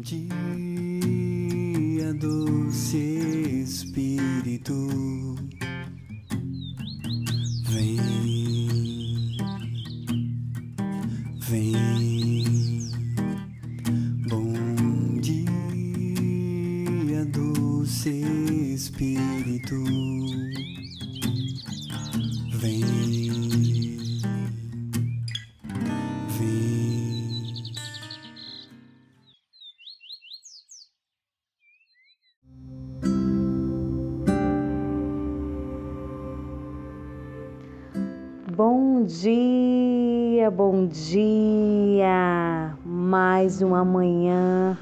dia, doce Espírito, Bom dia, bom dia! Mais uma manhã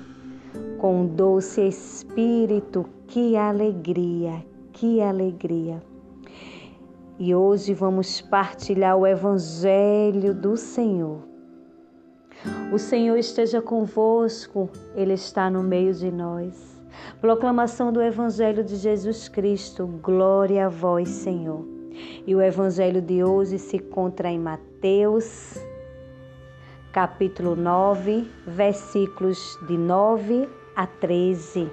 com doce Espírito, que alegria, que alegria! E hoje vamos partilhar o Evangelho do Senhor. O Senhor esteja convosco, Ele está no meio de nós. Proclamação do Evangelho de Jesus Cristo, glória a vós, Senhor. E o evangelho de hoje se encontra em Mateus, capítulo 9, versículos de 9 a 13.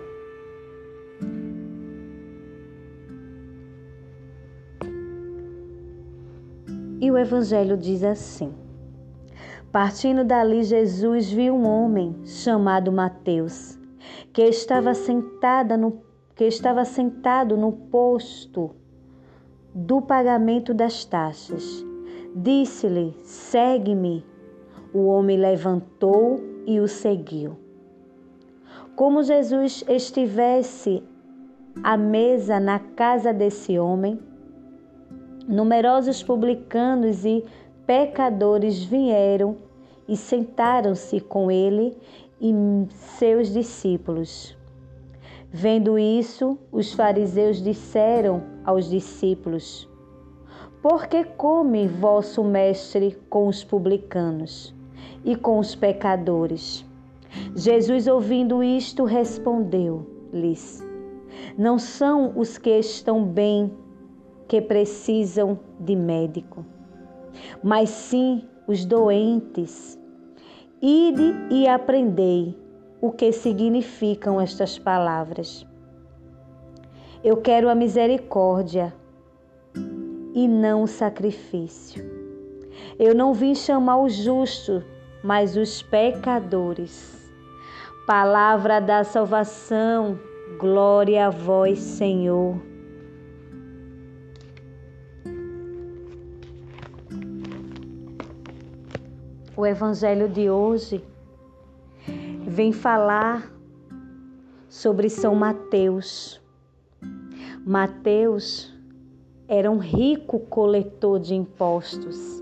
E o evangelho diz assim: Partindo dali, Jesus viu um homem chamado Mateus, que estava sentada no que estava sentado no posto do pagamento das taxas. Disse-lhe: Segue-me. O homem levantou e o seguiu. Como Jesus estivesse à mesa na casa desse homem, numerosos publicanos e pecadores vieram e sentaram-se com ele e seus discípulos. Vendo isso, os fariseus disseram aos discípulos: Por que come vosso mestre com os publicanos e com os pecadores? Jesus, ouvindo isto, respondeu-lhes: Não são os que estão bem que precisam de médico, mas sim os doentes. Ide e aprendei o que significam estas palavras. Eu quero a misericórdia e não o sacrifício. Eu não vim chamar os justos, mas os pecadores. Palavra da salvação, glória a vós, Senhor. O evangelho de hoje vem falar sobre São Mateus. Mateus era um rico coletor de impostos.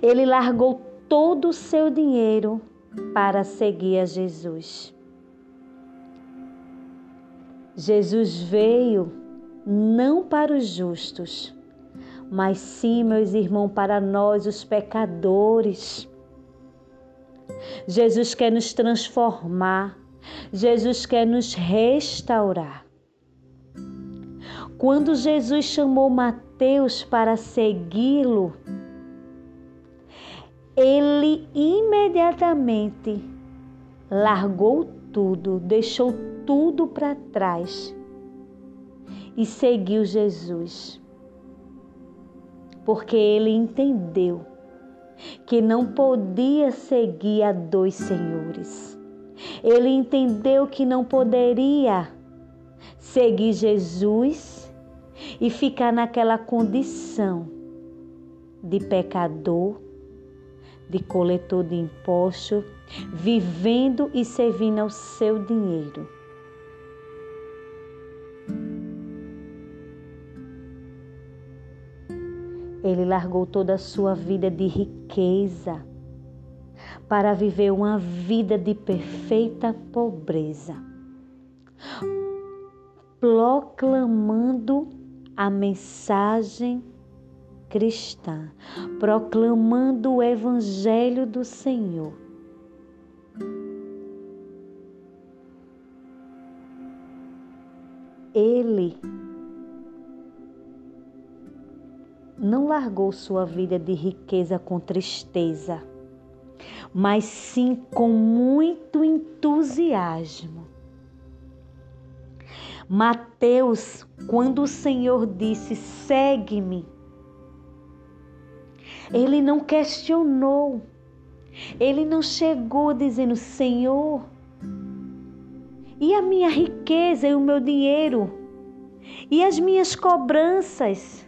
Ele largou todo o seu dinheiro para seguir a Jesus. Jesus veio não para os justos, mas sim, meus irmãos, para nós, os pecadores. Jesus quer nos transformar, Jesus quer nos restaurar. Quando Jesus chamou Mateus para segui-lo, ele imediatamente largou tudo, deixou tudo para trás e seguiu Jesus. Porque ele entendeu que não podia seguir a dois senhores. Ele entendeu que não poderia seguir Jesus e ficar naquela condição de pecador, de coletor de imposto, vivendo e servindo ao seu dinheiro. Largou toda a sua vida de riqueza para viver uma vida de perfeita pobreza, proclamando a mensagem cristã, proclamando o evangelho do Senhor. Ele não largou sua vida de riqueza com tristeza, mas sim com muito entusiasmo. Mateus, quando o Senhor disse: segue-me, ele não questionou, ele não chegou dizendo: Senhor, e a minha riqueza e o meu dinheiro? E as minhas cobranças?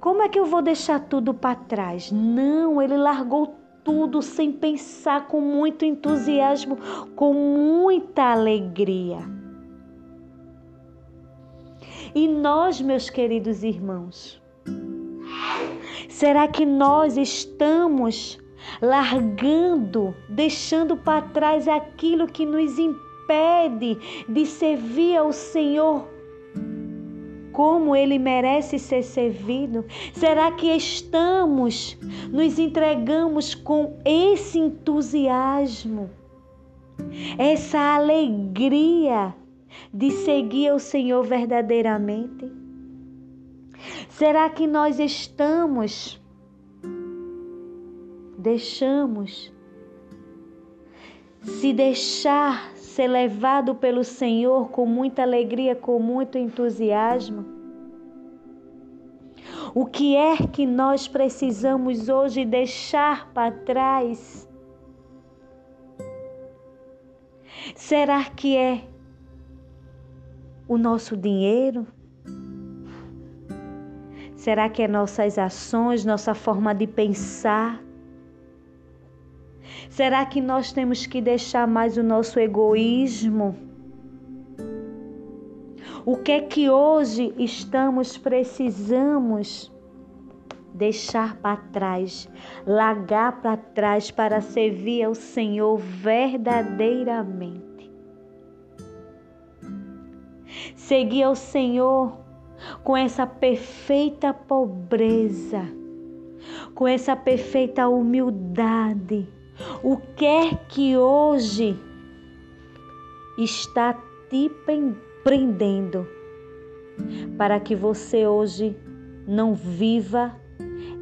Como é que eu vou deixar tudo para trás? Não, ele largou tudo sem pensar, com muito entusiasmo, com muita alegria. E nós, meus queridos irmãos, será que nós estamos largando, deixando para trás aquilo que nos impede de servir ao Senhor como ele merece ser servido? Será que estamos, nos entregamos com esse entusiasmo, essa alegria de seguir o Senhor verdadeiramente? Será que nós estamos, deixamos, se deixar ser levado pelo Senhor com muita alegria, com muito entusiasmo? O que é que nós precisamos hoje deixar para trás? Será que é o nosso dinheiro? Será que é nossas ações, nossa forma de pensar? Será que nós temos que deixar mais o nosso egoísmo? O que é que hoje estamos precisamos deixar para trás, largar para trás para servir ao Senhor verdadeiramente? Seguir ao Senhor com essa perfeita pobreza, com essa perfeita humildade. O que é que hoje está te prendendo para que você hoje não viva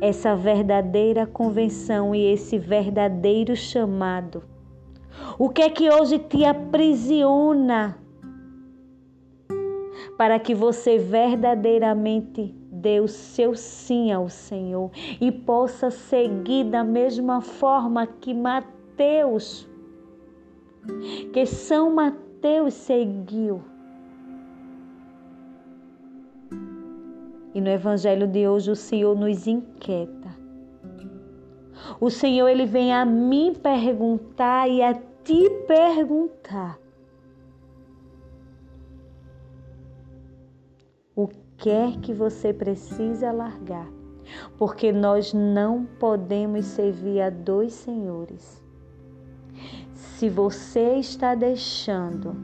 essa verdadeira convenção e esse verdadeiro chamado? O que é que hoje te aprisiona para que você verdadeiramente dê o seu sim ao Senhor e possa seguir da mesma forma que Mateus, que São Mateus seguiu. E no evangelho de hoje o Senhor nos inquieta. O Senhor ele vem a mim perguntar e a te perguntar o que é que você precisa largar, porque nós não podemos servir a dois senhores. Se você está deixando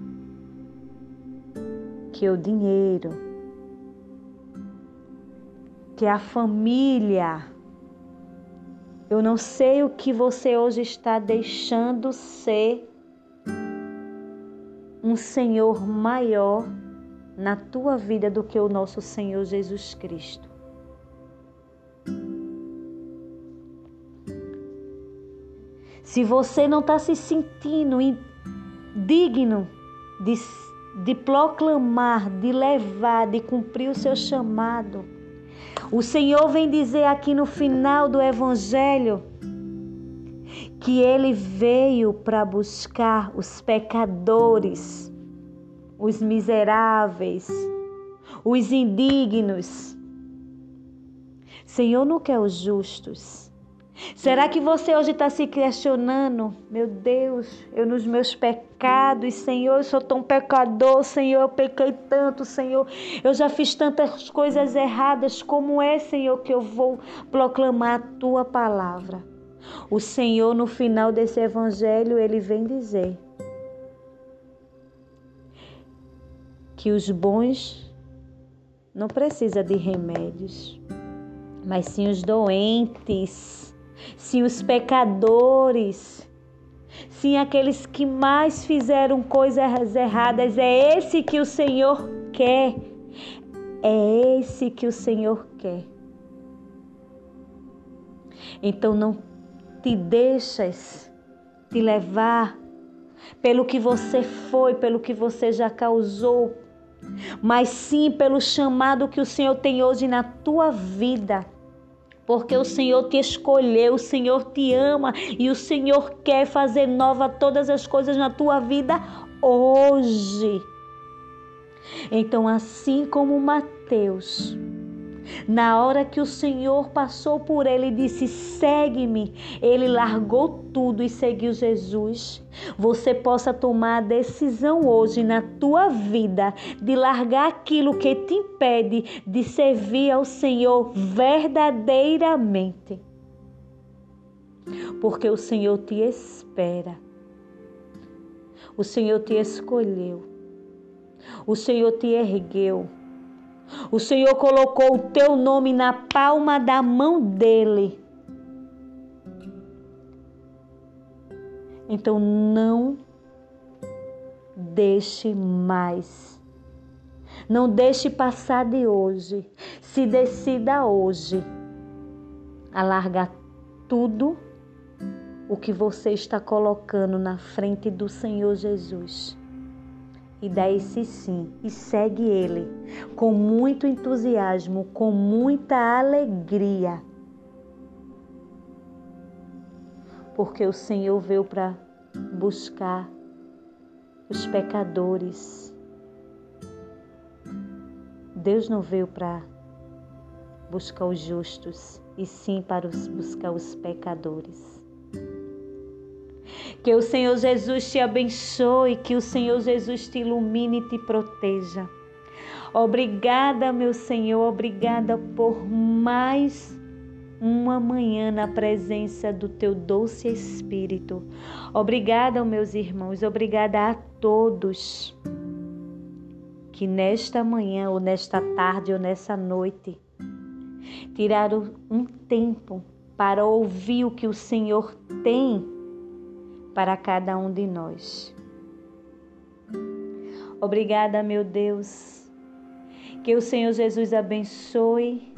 que o dinheiro, que a família, eu não sei o que você hoje está deixando ser um Senhor maior na tua vida do que o nosso Senhor Jesus Cristo. Se você não está se sentindo digno de, de proclamar, de levar, de cumprir o seu chamado, o Senhor vem dizer aqui no final do Evangelho que ele veio para buscar os pecadores os miseráveis, os indignos. Senhor não quer os justos. Será que você hoje está se questionando? Meu Deus, eu nos meus pecados, Senhor, eu sou tão pecador, Senhor, eu pequei tanto, Senhor, eu já fiz tantas coisas erradas. Como é, Senhor, que eu vou proclamar a tua palavra? O Senhor, no final desse evangelho, ele vem dizer: que os bons não precisam de remédios, mas sim os doentes, sim os pecadores, sim aqueles que mais fizeram coisas erradas. É esse que o Senhor quer. É esse que o Senhor quer. Então não te deixas te levar pelo que você foi, pelo que você já causou, mas sim pelo chamado que o Senhor tem hoje na tua vida. Porque o Senhor te escolheu, o Senhor te ama e o Senhor quer fazer nova todas as coisas na tua vida hoje. Então, assim como Mateus, na hora que o Senhor passou por ele e disse: segue-me, ele largou tudo e seguiu Jesus. Você possa tomar a decisão hoje na tua vida de largar aquilo que te impede de servir ao Senhor verdadeiramente. Porque o Senhor te espera. O Senhor te escolheu. O Senhor te ergueu. O Senhor colocou o teu nome na palma da mão dele. Então não deixe mais. Não deixe passar de hoje. Se decida hoje a largar tudo o que você está colocando na frente do Senhor Jesus e dá esse sim e segue ele com muito entusiasmo, com muita alegria. Porque o Senhor veio para buscar os pecadores. Deus não veio para buscar os justos, e sim para buscar os pecadores. Que o Senhor Jesus te abençoe, que o Senhor Jesus te ilumine e te proteja. Obrigada, meu Senhor, obrigada por mais uma manhã na presença do teu doce Espírito. Obrigada, meus irmãos, obrigada a todos que nesta manhã, ou nesta tarde, ou nessa noite, tiraram um tempo para ouvir o que o Senhor tem para cada um de nós. Obrigada, meu Deus. Que o Senhor Jesus abençoe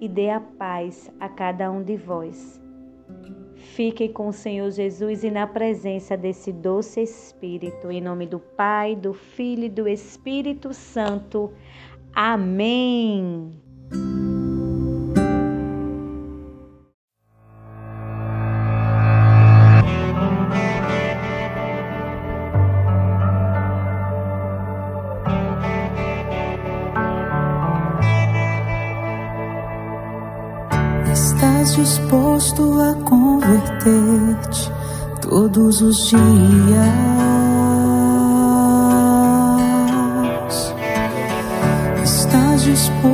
e dê a paz a cada um de vós. Fique com o Senhor Jesus e na presença desse doce Espírito. Em nome do Pai, do Filho e do Espírito Santo. Amém. Disposto a converter-te todos os dias. Estás disposto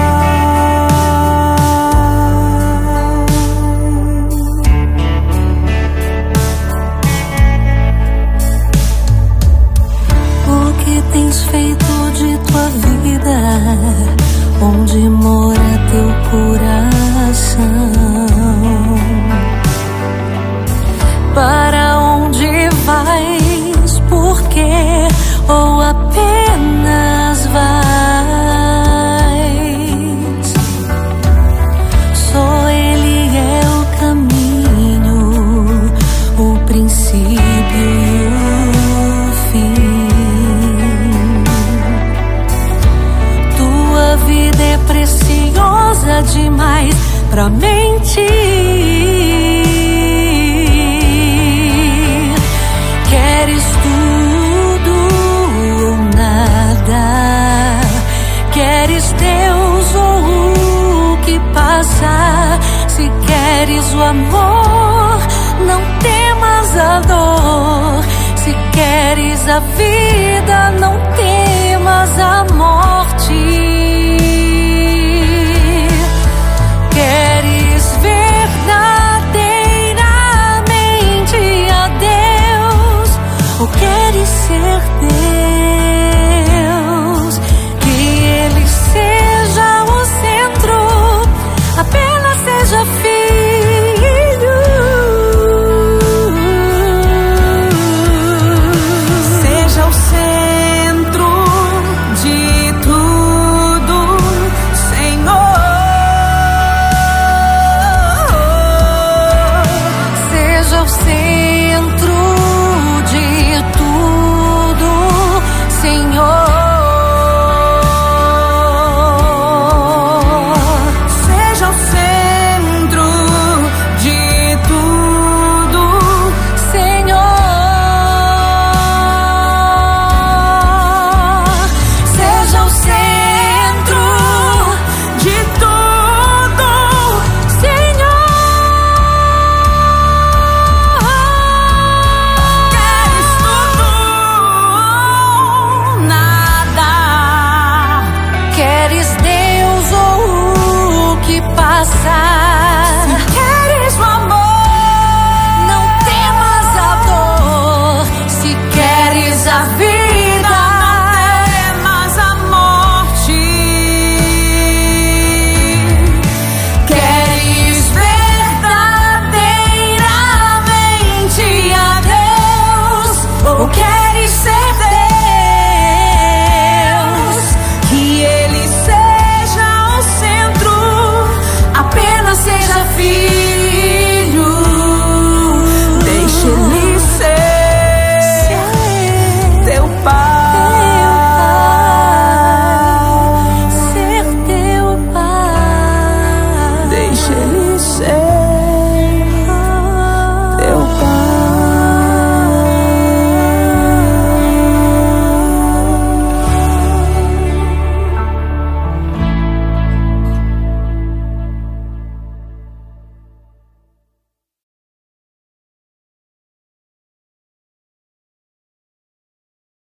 Onde mora amor, não temas a dor. Se queres a vida, não